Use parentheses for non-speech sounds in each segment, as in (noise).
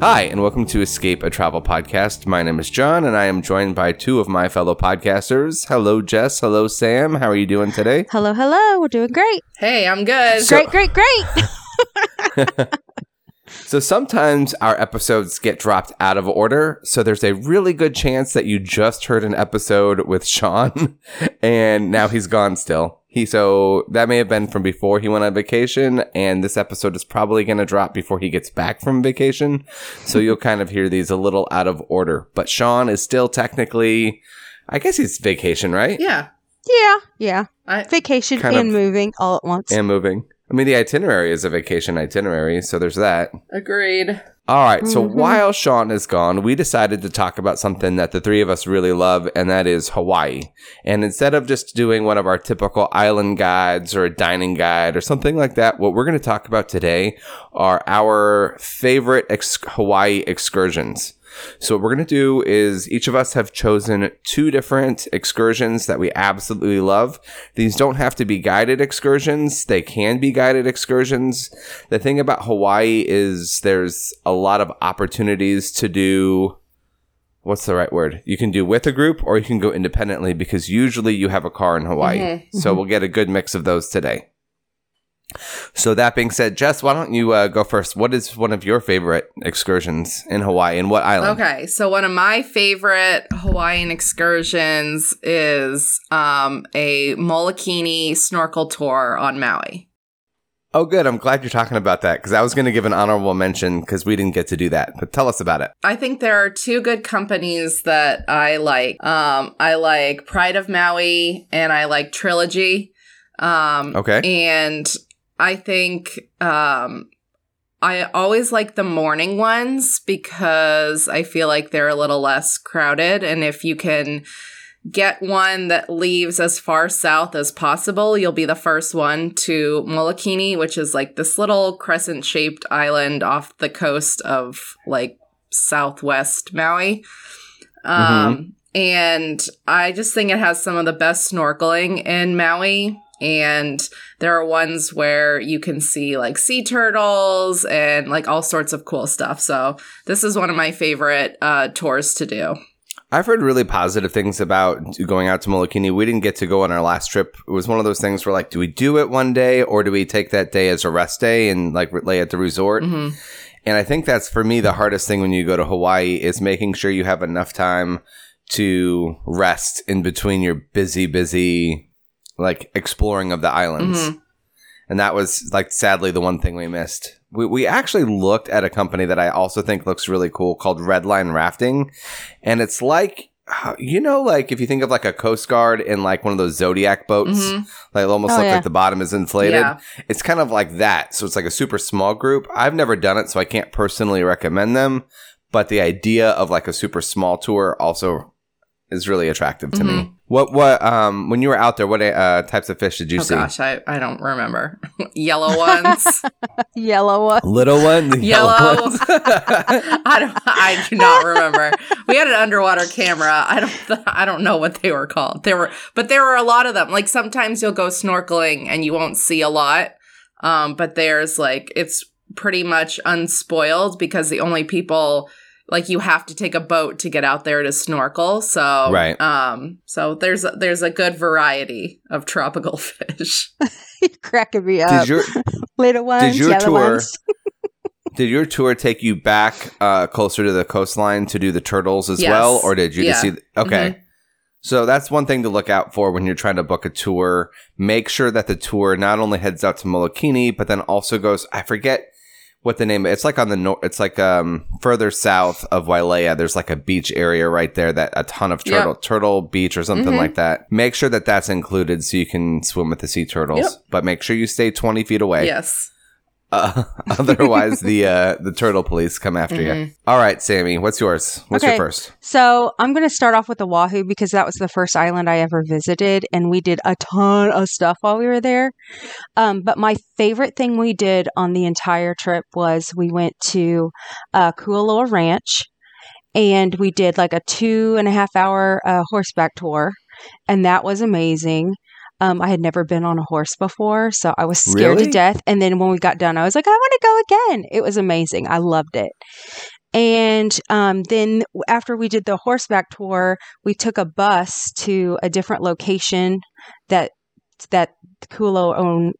Hi, and welcome to Escape, a travel podcast. My name is John, and I am joined by two of my fellow podcasters. Hello, Jess. Hello, Sam. How are you doing today? Hello, hello. We're doing great. Hey, I'm good. So- great, great, great. (laughs) (laughs) So sometimes our episodes get dropped out of order. So there's a really good chance that you just heard an episode with Sean (laughs) and now he's gone still. He so that may have been from before he went on vacation and this episode is probably going to drop before he gets back from vacation. So you'll (laughs) kind of hear these a little out of order. But Sean is still technically I guess he's vacation, right? Yeah. yeah, yeah. I, Vacation Kind and of- moving all at once. And moving. I mean the itinerary is a vacation itinerary, so there's that. agreed. All right. So Mhm. while Sean is gone, we decided to talk about something that the three of us really love, and that is Hawaii. And instead of just doing one of our typical island guides or a dining guide or something like that, what we're going to talk about today are our favorite ex- Hawaii excursions. So what we're going to do is each of us have chosen two different excursions that we absolutely love. These don't have to be guided excursions. They can be guided excursions. The thing about Hawaii is there's a lot of opportunities to do what's the right word? You can do with a group or you can go independently because usually you have a car in Hawaii. Mm-hmm. So we'll get a good mix of those today. So that being said, Jess, why don't you uh, go first? What is one of your favorite excursions in Hawaii and what island? Okay, so one of my favorite Hawaiian excursions is um, a Molokini snorkel tour on Maui. Oh, good. I'm glad you're talking about that because I was going to give an honorable mention because we didn't get to do that. But tell us about it. I think there are two good companies that I like. Um, I like Pride of Maui and I like Trilogy. Um, Okay. And I think um, I always like the morning ones because I feel like they're a little less crowded. And if you can get one that leaves as far south as possible, you'll be the first one to Molokini, which is like this little crescent shaped island off the coast of like southwest Maui. Um, And I just think it has some of the best snorkeling in Maui. And there are ones where you can see like sea turtles and like all sorts of cool stuff. So this is one of my favorite uh, tours to do. I've heard really positive things about going out to Molokini. We didn't get to go on our last trip. It was one of those things where, like, do we do it one day or do we take that day as a rest day and like lay at the resort? Mhm. And I think that's for me the hardest thing when you go to Hawaii is making sure you have enough time to rest in between your busy, busy, like exploring of the islands. Mhm. And that was like sadly the one thing we missed. We, we actually looked at a company that I also think looks really cool called Redline Rafting. And it's like, uh, you know, like if you think of like a Coast Guard in like one of those Zodiac boats, Mhm. like it almost Oh, look yeah. like the bottom is inflated. Yeah. It's kind of like that. So it's like a super small group. I've never done it, so I can't personally recommend them. But the idea of like a super small tour also is really attractive to me. What what um when you were out there, what uh, types of fish did you Oh see? gosh, I, I don't remember. (laughs) Yellow ones. (laughs) Yellow one. Little ones, (laughs) the Yellow. ones. I don't. I do not remember. We had an underwater camera. I don't. I don't know what they were called. There were, but there were a lot of them. Like sometimes you'll go snorkeling and you won't see a lot. Um, but there's like it's pretty much unspoiled because the only people like you have to take a boat to get out there to snorkel. So Right. Um. So there's a, there's a good variety of tropical (laughs) fish. You're cracking me did up. your (laughs) Little ones, did your tour- ones. (laughs) did your tour take you back uh closer to the coastline to do the turtles as Yes. well, or did you just Yeah. see? okay. Mhm. So that's one thing to look out for when you're trying to book a tour. Make sure that the tour not only heads out to Molokini, but then also goes. I forget what the name. It's like on the north. It's like um further south of Wailea. There's like a beach area right there that a ton of turtle turtle beach or something Mhm. like that. Make sure that that's included so you can swim with the sea turtles. Yep. But make sure you stay 20 feet away. Yes. Uh, (laughs) otherwise, the uh, the turtle police come after you. Mhm. All right, Sammy, what's yours? What's Okay. your first? So I'm going to start off with Oahu because that was the first island I ever visited, and we did a ton of stuff while we were there. Um, but my favorite thing we did on the entire trip was we went to uh, Kualoa Ranch, and we did like a two and a half hour uh, horseback tour, and that was amazing. Um, I had never been on a horse before, so I was scared Really? to death. And then when we got done, I was like, I want to go again. It was amazing. I loved it. And um, then after we did the horseback tour, we took a bus to a different location that that Kualoa own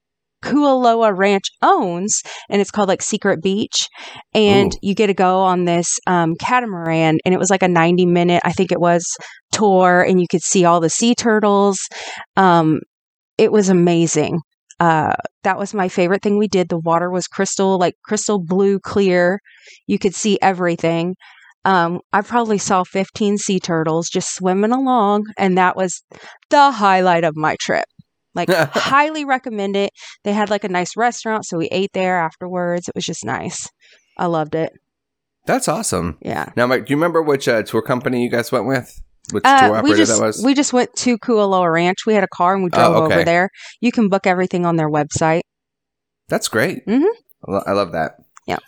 Kualoa Ranch owns, and it's called like Secret Beach. And Ooh. you get to go on this um, catamaran, and it was like a ninety minute, I think it was, tour, and you could see all the sea turtles. Um, it was amazing. Uh, that was my favorite thing we did. The water was crystal, like crystal blue clear. You could see everything. Um, I probably saw 15 sea turtles just swimming along, and that was the highlight of my trip. Like, (laughs) highly recommend it. They had like a nice restaurant, so we ate there afterwards. It was just nice. I loved it. That's awesome. Yeah. Now, Mike, do you remember which uh, tour company you guys went with? Which Uh, tour we just that was? we just went to Kualoa Ranch. We had a car and we Oh, drove okay. over there. You can book everything on their website. That's great. Mhm. I I love that. Yeah.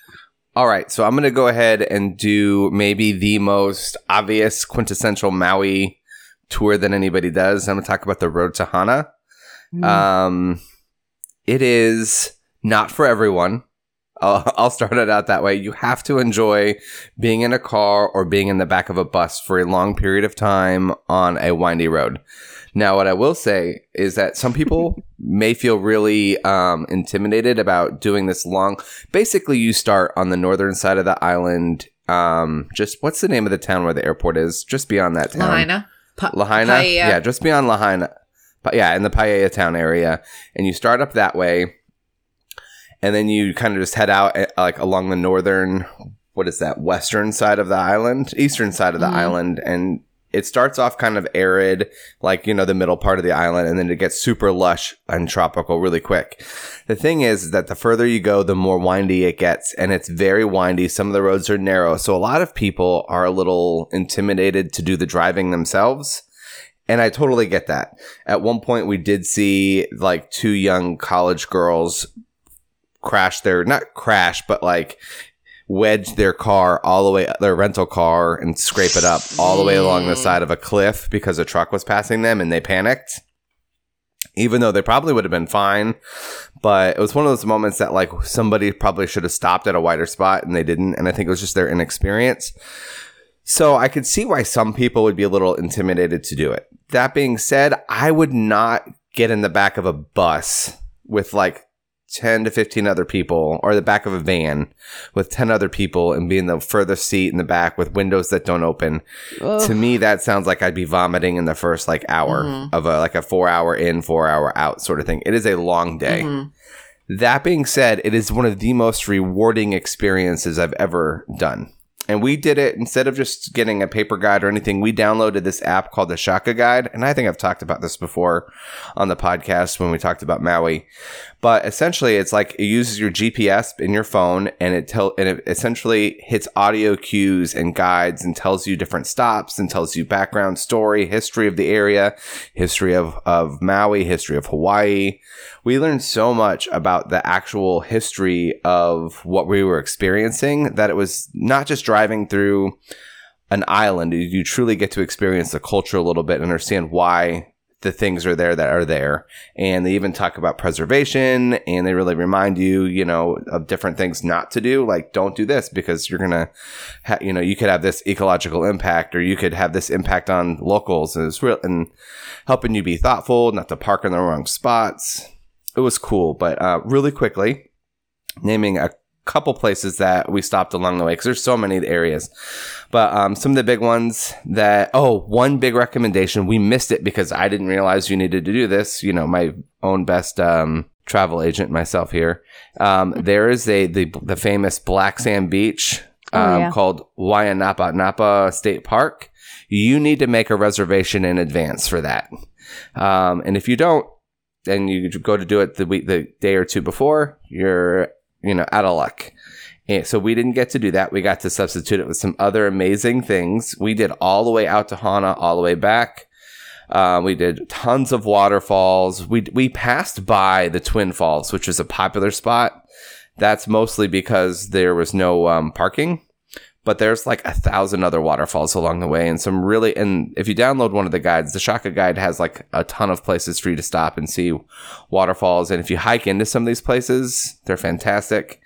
All right, so I'm going to go ahead and do maybe the most obvious quintessential Maui tour that anybody does. I'm going to talk about the Road to Hana. Mm. Um, it is not for everyone. I'll, (laughs) I'll start it out that way. You have to enjoy being in a car or being in the back of a bus for a long period of time on a windy road. Now, what I will say is that some people (laughs) may feel really um, intimidated about doing this long. Basically, you start on the northern side of the island. Um, just what's the name of the town where the airport is? Just beyond that town. Lahaina. Pa- Lahaina? Paia. Yeah, just beyond Lahaina. But yeah, in the Paia town area. And you start up that way. And then you kind of just head out eh, like along the northern, what is that, western side of the island, eastern side of the Mhm. island. And it starts off kind of arid, like, you know, the middle part of the island. And then it gets super lush and tropical really quick. The thing is that the further you go, the more windy it gets. And it's very windy. Some of the roads are narrow. So a lot of people are a little intimidated to do the driving themselves. And I totally get that. At one point, we did see like two young college girls crash their, not crash, but like wedge their car all the way, their rental car and scrape it up all the way along the side of a cliff because a truck was passing them and they panicked. Even though they probably would have been fine. But it was one of those moments that like somebody probably should have stopped at a wider spot and they didn't. And I think it was just their inexperience. So I could see why some people would be a little intimidated to do it. That being said, I would not get in the back of a bus with like 10 to 15 other people or the back of a van with 10 other people and be in the furthest seat in the back with windows that don't open. Ugh. To me, that sounds like I'd be vomiting in the first like hour Mhm. of a like a four hour in, four hour out sort of thing. It is a long day. Mhm. That being said, it is one of the most rewarding experiences I've ever done. And we did it instead of just getting a paper guide or anything. We downloaded this app called the Shaka Guide. And I think I've talked about this before on the podcast when we talked about Maui. But essentially, it's like it uses your GPS in your phone and it tell and it essentially hits audio cues and guides and tells you different stops and tells you background story, history of the area, history of, of Maui, history of Hawaii. We learned so much about the actual history of what we were experiencing that it was not just driving through an island. You truly get to experience the culture a little bit and understand why the things are there that are there. And they even talk about preservation and they really remind you, you know, of different things not to do. Like, don't do this because you're going to, ha- you know, you could have this ecological impact or you could have this impact on locals. And it's real and helping you be thoughtful, not to park in the wrong spots. It was cool. But uh, really quickly, naming a couple places that we stopped along the way because there's so many areas. But um, some of the big ones that oh, one big recommendation we missed it because I didn't realize you needed to do this. You know, my own best um, travel agent myself here. Um, there is a the the famous Black Sand Beach Oh, um, yeah. called Waianapanapa State Park. You need to make a reservation in advance for that. Um, and if you don't, and you go to do it the week, the day or two before, you're you know, out of luck. And so we didn't get to do that. We got to substitute it with some other amazing things. We did all the way out to Hana, all the way back. Uh, we did tons of waterfalls. We we passed by the Twin Falls, which is a popular spot. That's mostly because there was no um, parking, but there's like a thousand other waterfalls along the way, and some really. And if you download one of the guides, the Shaka guide has like a ton of places for you to stop and see waterfalls. And if you hike into some of these places, they're fantastic.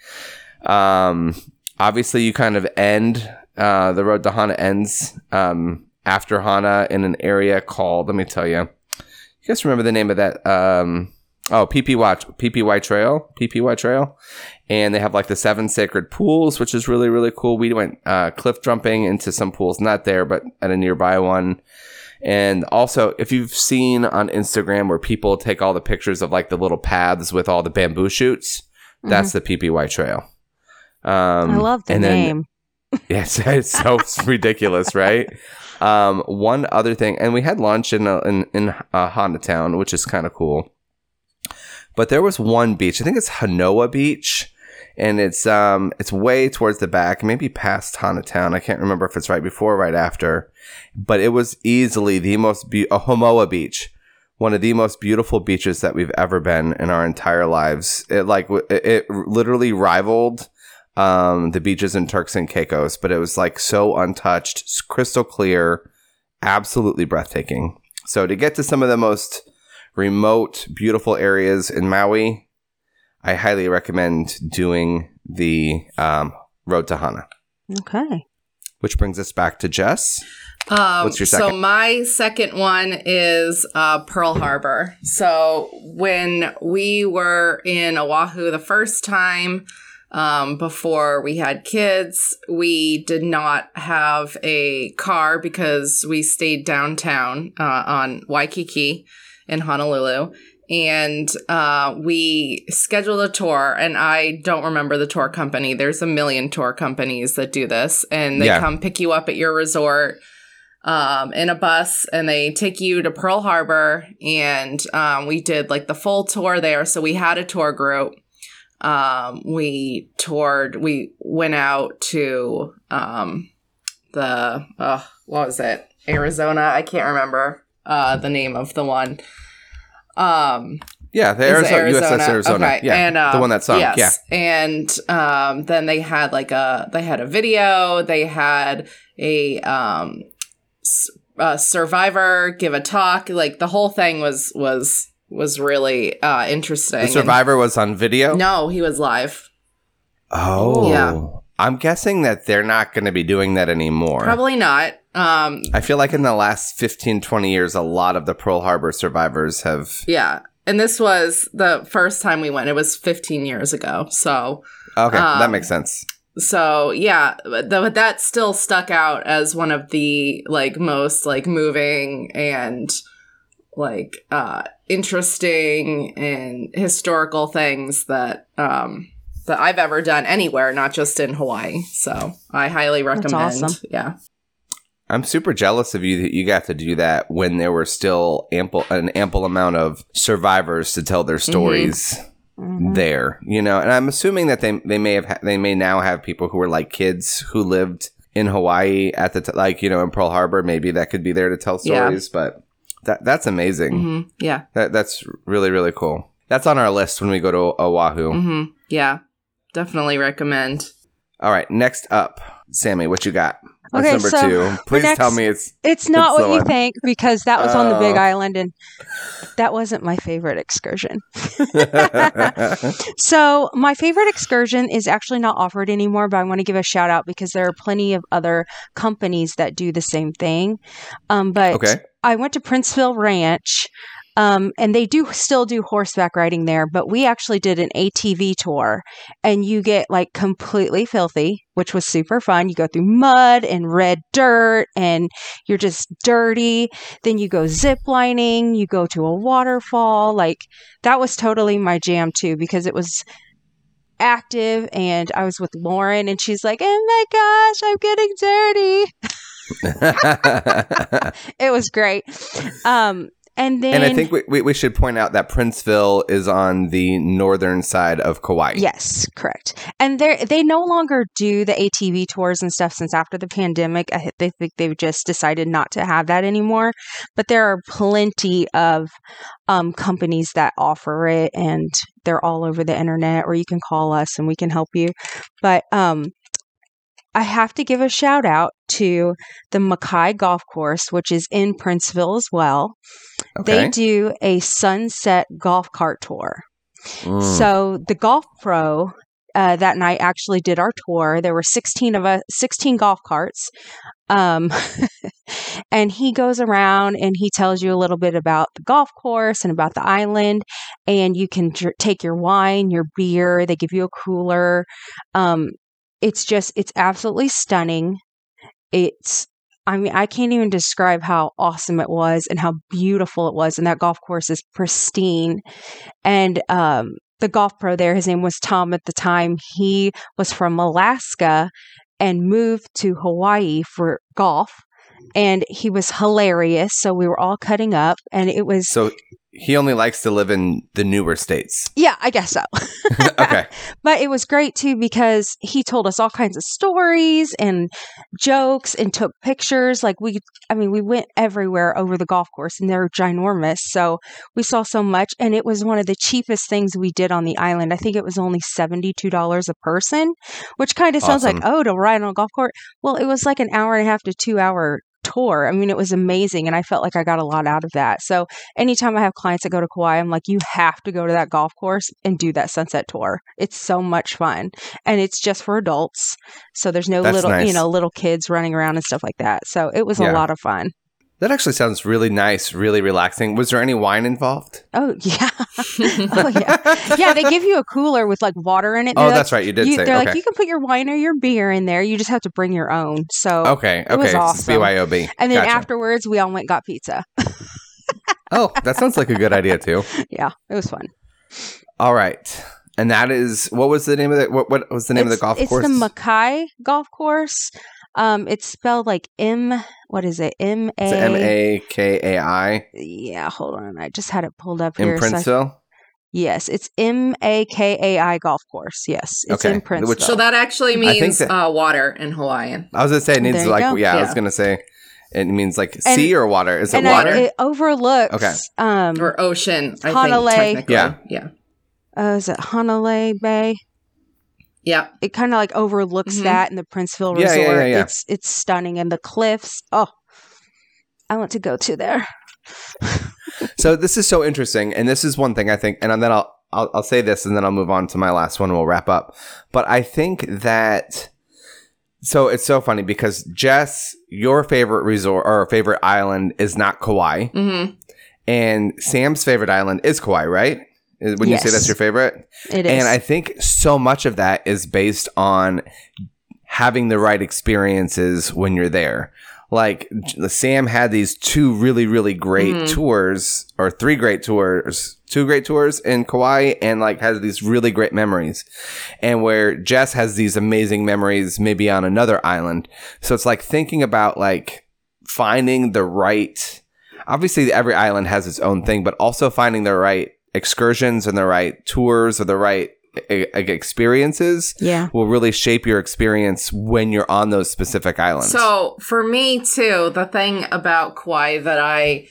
Um, obviously, you kind of end uh, the road to Hana ends um, after Hana in an area called. Let me tell you. You guys remember the name of that? Um, oh, PP Watch Pipiwai Trail, Pipiwai Trail, and they have like the seven sacred pools, which is really really cool. We went uh, cliff jumping into some pools, not there, but at a nearby one. And also, if you've seen on Instagram where people take all the pictures of like the little paths with all the bamboo shoots, that's the Pipiwai Trail. Um, I love the then- name. (laughs) Yes, it's so ridiculous, right? Um, one other thing, and we had lunch in uh, in in uh, Honda Town, which is kind of cool. But there was one beach. I think it's Hanoa Beach, and it's um it's way towards the back, maybe past Honda Town. I can't remember if it's right before or right after, but it was easily the most be- uh, Hamoa Beach. One of the most beautiful beaches that we've ever been in our entire lives. It like it, it literally rivaled um, the beaches in Turks and Caicos, but it was like so untouched, crystal clear, absolutely breathtaking. So to get to some of the most remote, beautiful areas in Maui, I highly recommend doing the um, road to Hana. Okay. Which brings us back to Jess. Um, What's your second? So my second one is uh, Pearl Harbor. So when we were in Oahu the first time, um, before we had kids, we did not have a car because we stayed downtown uh, on Waikiki in Honolulu. And uh, we scheduled a tour, and I don't remember the tour company. There's a million tour companies that do this, and they Yeah. come pick you up at your resort um, in a bus and they take you to Pearl Harbor. And um, we did like the full tour there. So we had a tour group. Um, we toured, we went out to um, the, uh, what was it? Arizona. I can't remember uh, the name of the one. Um, Yeah, the it Arizona, USS Arizona. Okay. Yeah, and, uh, the one that sunk. Yes. Yeah, and um, then they had like a they had a video. They had a um, a survivor give a talk. Like the whole thing was was was really uh, interesting. the And- survivor was on video. no, he was live. Oh, Yeah. I'm guessing that they're not going to be doing that anymore. Probably not. Um, I feel like in the last 15, 20 years, a lot of the Pearl Harbor survivors have. yeah. And this was the first time we went. It was 15 years ago. So Okay, that Um, makes sense. so yeah but, th- but that still stuck out as one of the like most like moving and like uh interesting and historical things that um that I've ever done anywhere not just in Hawaii so I highly recommend awesome. yeah I'm super jealous of you that you got to do that when there were still ample an ample amount of survivors to tell their stories Mhm. there. You know, and I'm assuming that they they may have ha- they may now have people who were like kids who lived in Hawaii at the t- like you know in Pearl Harbor. Maybe that could be there to tell Yeah. stories, but that that's amazing. hmm yeah That that's really really cool. That's on our list when we go to Oahu. hmm yeah definitely recommend All right, next up, Sammy, what you got? What's Okay, number so two? Please next- tell me it's. It's not It's what you one. think because that was on the Big Oh. Island and that wasn't my favorite excursion. (laughs) (laughs) So, my favorite excursion is actually not offered anymore, but I want to give a shout out because there are plenty of other companies that do the same thing. Um, but okay. I went to Princeville Ranch, um, and they do still do horseback riding there, but we actually did an ATV tour, and you get like completely filthy, which was super fun. You go through mud and red dirt, and you're just dirty. Then you go zip lining, you go to a waterfall. Like that was totally my jam too, because it was active and I was with Lauren and she's like, "Oh my gosh, I'm getting dirty." (laughs) (laughs) it was great. Um, And then And I think we, we, we should point out that Princeville is on the northern side of Kauai. Yes, correct. And they they no longer do the ATV tours and stuff since after the pandemic. I they think they've just decided not to have that anymore. But there are plenty of um, companies that offer it, and they're all over the internet. Or you can call us and we can help you. But um, I have to give a shout out to the Makai Golf Course, which is in Princeville as well. Okay. They do a sunset golf cart tour. Mm. So the golf pro uh, that night actually did our tour. There were 16 of us, 16 golf carts. Um, (laughs) and he goes around and he tells you a little bit about the golf course and about the island. And you can dr- take your wine, your beer. They give you a cooler. Um, it's just, it's absolutely stunning. It's, I mean, I can't even describe how awesome it was and how beautiful it was. And that golf course is pristine. And um, the golf pro there, his name was Tom at the time. He was from Alaska and moved to Hawaii for golf. And he was hilarious. So we were all cutting up, and it was, So he only likes to live in the newer states. yeah, I guess so. (laughs) (laughs) okay. But it was great too because he told us all kinds of stories and jokes and took pictures. Like we, I mean, we went everywhere over the golf course and they're ginormous. So we saw so much. And it was one of the cheapest things we did on the island. I think it was only $72 a person, which kind of sounds like, oh, to ride on a golf course. Well, it was like an hour and a half to two hour tour. I mean, it was amazing. And I felt like I got a lot out of that. So anytime I have clients that go to Kauai, I'm like, you have to go to that golf course and do that sunset tour. It's so much fun. And it's just for adults. So there's no That's little, nice. you know, little kids running around and stuff like that. So it was Yeah. a lot of fun. That actually sounds really nice, really relaxing. Was there any wine involved? Oh, (laughs) yeah. oh, yeah. Yeah. They give you a cooler with like water in it. Oh, They're that's right. You did you, say. They're Okay. like, you can put your wine or your beer in there. You just have to bring your own. So, okay. it was Okay. awesome. BYOB. and then Gotcha. afterwards, we all went and got pizza. Oh, that sounds like a good idea too. (laughs) yeah. It was fun. All right. And that is what was the name of the what what was the name of the golf it's course? It's the Makai Golf Course. Um, it's spelled like M. What is it? M Is it M A. A K A I Yeah, hold on. I just had it pulled up in here. so I- Princeville? yes, it's M A K A I Golf Course. Yes, it's Okay, in Princeville. which- so that actually means that- uh, water in Hawaiian. I was gonna say it needs like go. yeah, I was gonna say it means like And- sea or water. Is it and I- water? it overlooks. Okay. Um, Or ocean, I Hanalei. think. Yeah. Yeah. uh, is it Hanalei Bay? Yeah. It kind of like overlooks Mhm. that in the Princeville Resort. yeah, yeah, yeah. It's it's stunning, and the cliffs. Oh, I want to go to there. (laughs) So this is so interesting, and this is one thing I think, and then I'll, I'll I'll say this, and then I'll move on to my last one, and we'll wrap up. But I think that so it's so funny because Jess, your favorite resort or favorite island is not Kauai, hmm and Sam's favorite island is Kauai, right? Is- When you say that's your favorite, It is. and I think so much of that is based on having the right experiences when you're there. Like Sam had these two really, really great Mhm. tours, or three great tours, two great tours in Kauai, and like has these really great memories. And where Jess has these amazing memories, maybe on another island. So it's like thinking about like finding the right. Obviously, every island has its own thing, but also finding the right excursions and the right tours or the right experiences yeah. will really shape your experience when you're on those specific islands. So for me too, the thing about Kauai that I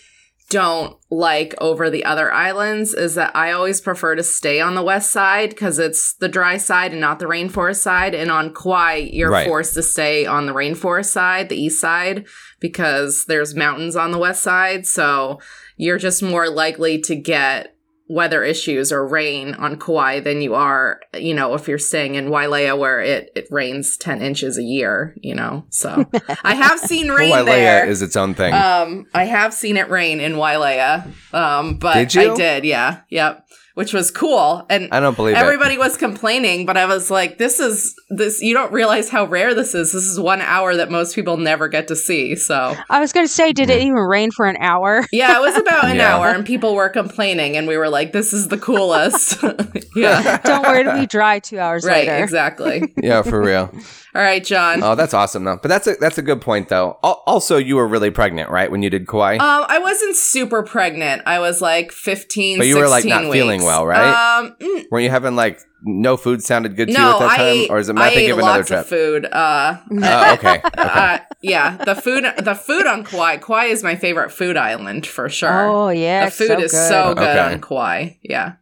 don't like over the other islands is that I always prefer to stay on the west side because it's the dry side and not the rainforest side. And on Kauai, you're Right. forced to stay on the rainforest side, the east side, because there's mountains on the west side. So you're just more likely to get weather issues or rain on Kauai than you are, you know, if you're staying in Wailea where it, it rains 10 inches a year, you know. So (laughs) I have seen rain Wailea there. is its own thing. Um, I have seen it rain in Wailea. Um, but Did you? I did, yeah. Yep. Which was cool. And I don't believe it. everybody was complaining, but I was like, this is this you don't realize how rare this is. This is one hour that most people never get to see. So I was going to say, did it even rain for an hour? yeah, it was about an Yeah. hour and people were complaining and we were like, this is the coolest. (laughs) yeah. Don't worry, it'll be dry two hours Right, later. Right, exactly. yeah, for real. (laughs) All right, John. Oh, that's awesome though. But that's a that's a good point though. Al- Also, you were really pregnant, right, when you did Kauai? Um, I wasn't super pregnant. I was like 15, But you were, like, 16 not feeling well, right? Um, mm, Weren't you having like no food sounded good to you at that I time, ate, or is it I my ate thinking of another lots trip? of food. Uh, (laughs) Oh, okay. okay. (laughs) uh, yeah, the food, the food on Kauai. Kauai is my favorite food island for sure. Oh yeah, the food so is good. so good Okay. on Kauai. Yeah,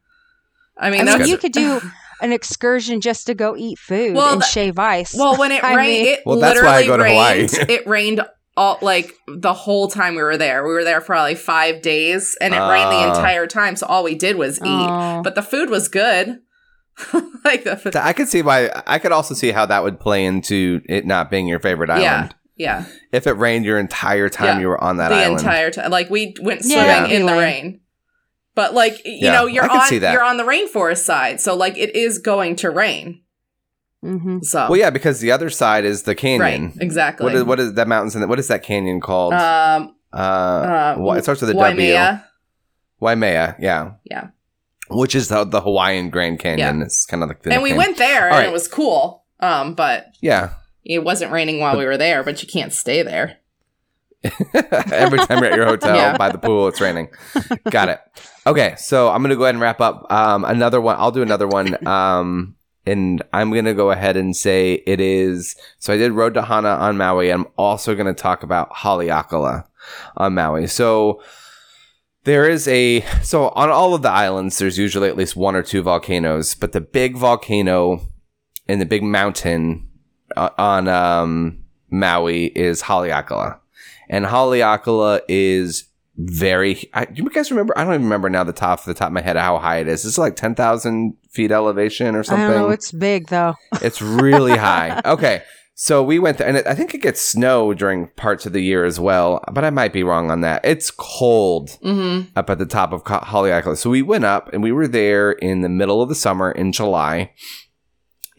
I mean, I mean, you could do (laughs) an excursion just to go eat food Well, and the- shave ice. well when (laughs) it I rained. mean- It Well, that's why I literally go to Hawaii. rained. (laughs) it rained all like the whole time we were there. We were there for like five days, and it rained the Ah. entire time. So all we did was eat. Oh. But the food was good. (laughs) like the food. I could see why. I could also see how that would play into it not being your favorite island. Yeah, yeah. If it rained your entire time Yeah. you were on that island. the island. entire time. Like we went swimming that'd in the rain. But like you Yeah, know, you're on see that. you're on the rainforest side, so like it is going to rain. hmm So well, yeah, because the other side is the right, canyon. exactly. What is what is that mountains and what is that canyon called? um uh, uh, Wa- it starts with a W. Waimea. Waimea, yeah, Yeah. which is the, the Hawaiian Grand Canyon. It's kind of like the And we nickname. went there All and right. it was cool. Um, but Yeah, it wasn't raining while we were there, but you can't stay there. (laughs) every time you're at your hotel Yeah. by the pool, it's raining. Got it. Okay, so I'm gonna go ahead and wrap up. Um, another one. I'll do another one. Um, and I'm gonna go ahead and say it is. So I did Road to Hana on Maui. I'm also gonna talk about Haleakala on Maui. So there is a so on all of the islands, there's usually at least one or two volcanoes, but the big volcano and the big mountain uh, on um, Maui is Haleakala, and Haleakala is very. I, do you guys remember? I don't even remember now the top of the top of my head how high it is. It's like ten thousand feet elevation or I something. don't know. It's big though. (laughs) It's really high. Okay. So we went there, and it, I think it gets snow during parts of the year as well, but I might be wrong on that. It's cold Mm-hmm. up at the top of Haleakala. So we went up, and we were there in the middle of the summer in July.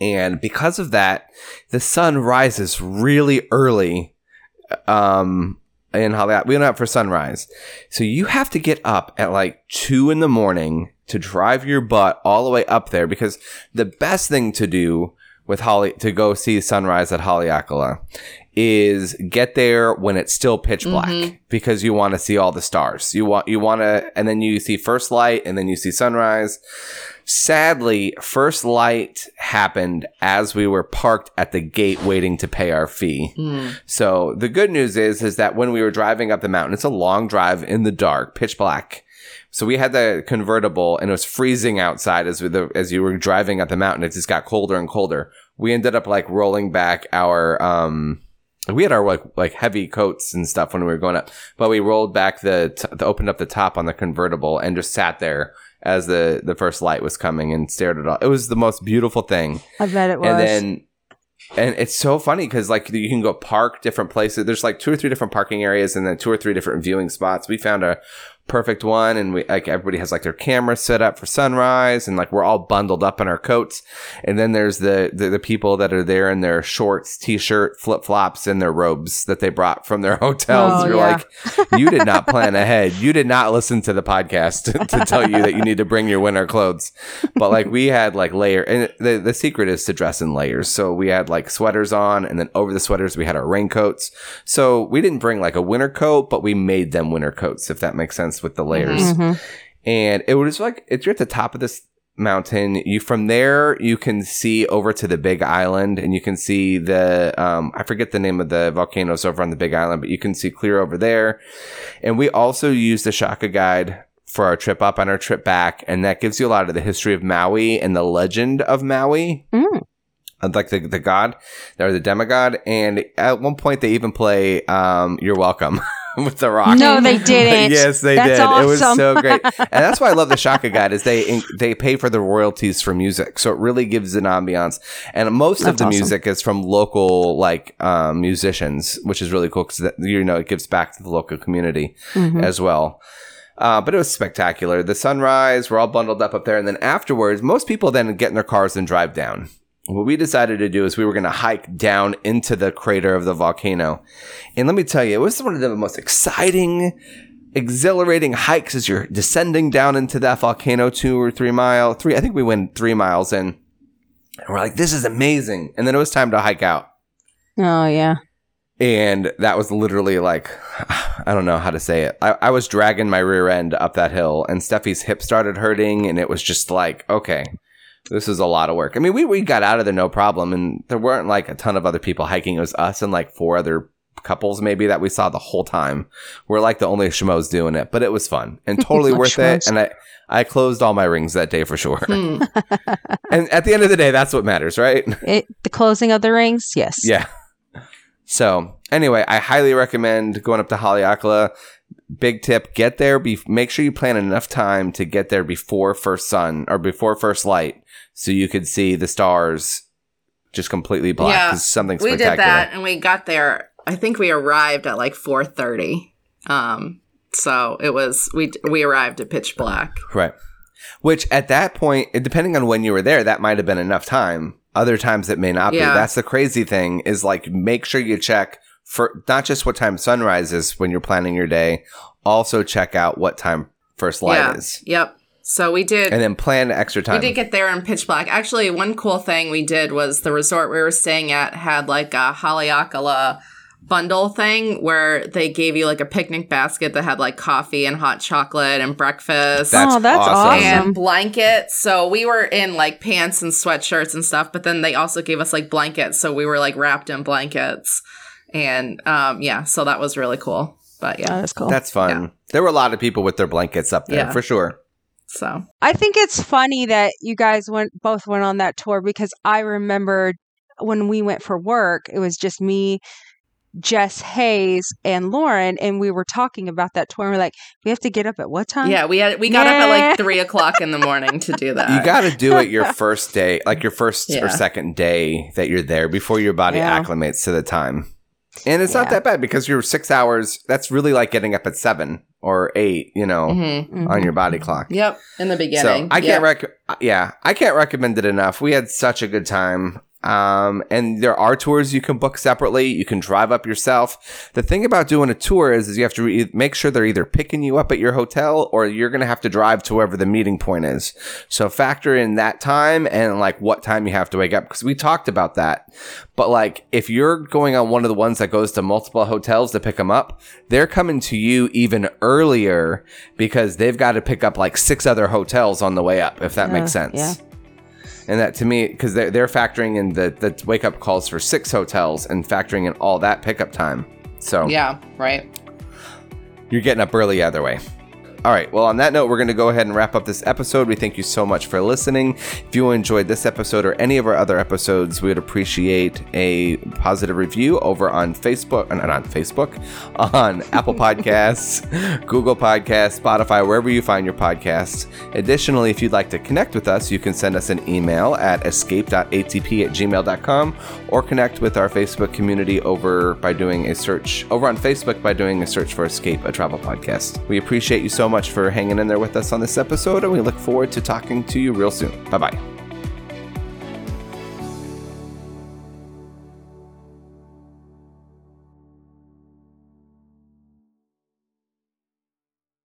And because of that, the sun rises really early um, in Haleakala. We went up for sunrise. So you have to get up at like two in the morning to drive your butt all the way up there because the best thing to do with Holly to go see sunrise at Haleakala is get there when it's still pitch black Mhm. because you want to see all the stars. You want you want to and then you see first light and then you see sunrise. Sadly, first light happened as we were parked at the gate waiting to pay our fee. Mm. So the good news is is that when we were driving up the mountain, it's a long drive in the dark, pitch black. So we had the convertible, and it was freezing outside as we, the, as you were driving up the mountain. It just got colder and colder. We ended up like rolling back our um, we had our like like heavy coats and stuff when we were going up, but we rolled back the, t- the opened up the top on the convertible and just sat there as the the first light was coming and stared at all. It was the most beautiful thing I bet it was. and then and it's so funny because like you can go park different places there's like two or three different parking areas and then two or three different viewing spots we found a perfect one and we like everybody has like their cameras set up for sunrise and like we're all bundled up in our coats. And then there's the the, the people that are there in their shorts t-shirt flip-flops and their robes that they brought from their (laughs) hotels. Oh, you're yeah. like you did not plan ahead. You did not listen to the podcast (laughs) to tell you that you need to bring your winter clothes. But like we had like layer and the, the secret is to dress in layers. So we had like sweaters on and then over the sweaters we had our raincoats. So we didn't bring like a winter coat but we made them winter coats if that makes sense with the layers. Mhm. and it was like if you're at the top of this mountain you from there you can see over to the big island and you can see the um i forget the name of the volcanoes over on the big island but you can see clear over there. And we also used the shaka guide for our trip up and our trip back. And that gives you a lot of the history of maui and the legend of maui. Mm. like the, the god or the demigod. And at one point they even play um you're welcome (laughs) (laughs) with the rock No, they didn't. yes, they That's did. It was so great, (laughs) and that's why I love the Shaka Guide. Is they they pay for the royalties for music, so it really gives an ambiance. And most of the awesome. music is from local like um, musicians, which is really cool because you know it gives back to the local community Mhm. as well. Uh, but it was spectacular. The sunrise, we're all bundled up up there, and then afterwards, most people then get in their cars and drive down. What we decided to do is we were going to hike down into the crater of the volcano. And let me tell you, it was one of the most exciting, exhilarating hikes as you're descending down into that volcano two or three mile, three, I think we went three miles in. And we're like, this is amazing. And then it was time to hike out. Oh yeah. And that was literally like, (sighs) I don't know how to say it. I, I was dragging my rear end up that hill, and Steffi's hip started hurting, and it was just like, okay, this is a lot of work. I mean, we, we got out of there no problem, and there weren't like a ton of other people hiking. It was us and like four other couples maybe that we saw the whole time. We're like the only schmoes doing it, but it was fun and (laughs) totally worth it. And I, I closed all my rings that day for sure. Hmm. (laughs) and at the end of the day, that's what matters, right? (laughs) It, the closing of the rings. Yes. Yeah. So anyway, I highly recommend going up to Haleakala. Big tip: get there. Be make sure you plan enough time to get there before first sun or before first light, so you could see the stars just completely black. Yeah, something we did that and we got there i think we arrived at like 4.30 um so it was we we arrived at pitch black Right. Which at that point, depending on when you were there, that might have been enough time. Other times it may not be. That's the crazy thing is like make sure you check for not just what time sunrise is when you're planning your day, also check out what time first light yeah is. yep so we did And then plan extra time. we did get there in pitch black actually one cool thing we did was the resort we were staying at had like a haleakala bundle thing where they gave you like a picnic basket that had like coffee and hot chocolate and breakfast That's oh, that's awesome. awesome. and blankets. So we were in like pants and sweatshirts and stuff, but then they also gave us like blankets. So we were like wrapped in blankets. And um yeah, so that was really cool. But yeah. That is cool. That's fun. There were a lot of people with their blankets up there Yeah. for sure. So I think it's funny that you guys went both went on that tour because I remembered when we went for work, it was just me, Jess Hayes, and Lauren, and we were talking about that tour. And we're like, we have to get up at what time? yeah, we had we got up at like three o'clock in the morning to do that. You got to do it your (laughs) first day, like your first Yeah. or second day that you're there before your body Yeah. acclimates to the time. And it's not that bad because you're six hours. That's really like getting up at seven or eight, you know, Mhm. Mhm. on your body clock. Yep, in the beginning. So I Yep. can't rec. Yeah, I can't recommend it enough. We had such a good time. Um, and there are tours you can book separately. You can drive up yourself. The thing about doing a tour is, is you have to re- make sure they're either picking you up at your hotel or you're going to have to drive to wherever the meeting point is. So factor in that time and like what time you have to wake up because we talked about that. But like if you're going on one of the ones that goes to multiple hotels to pick them up, they're coming to you even earlier because they've got to pick up like six other hotels on the way up, if that Uh, makes sense. yeah. And that to me, because they're, they're factoring in the, the wake up calls for six hotels and factoring in all that pickup time. So Yeah, right. you're getting up early either way. All right. Well, on that note, we're going to go ahead and wrap up this episode. We thank you so much for listening. If you enjoyed this episode or any of our other episodes, we would appreciate a positive review over on Facebook, uh, not on Facebook, (laughs) on Apple Podcasts, (laughs) Google Podcasts, Spotify, wherever you find your podcasts. Additionally, if you'd like to connect with us, you can send us an email at escape.atp at gmail.com or connect with our Facebook community over by doing a search over on Facebook by doing a search for Escape, a travel podcast. We appreciate you so much for hanging in there with us on this episode, and we look forward to talking to you real soon. Bye bye.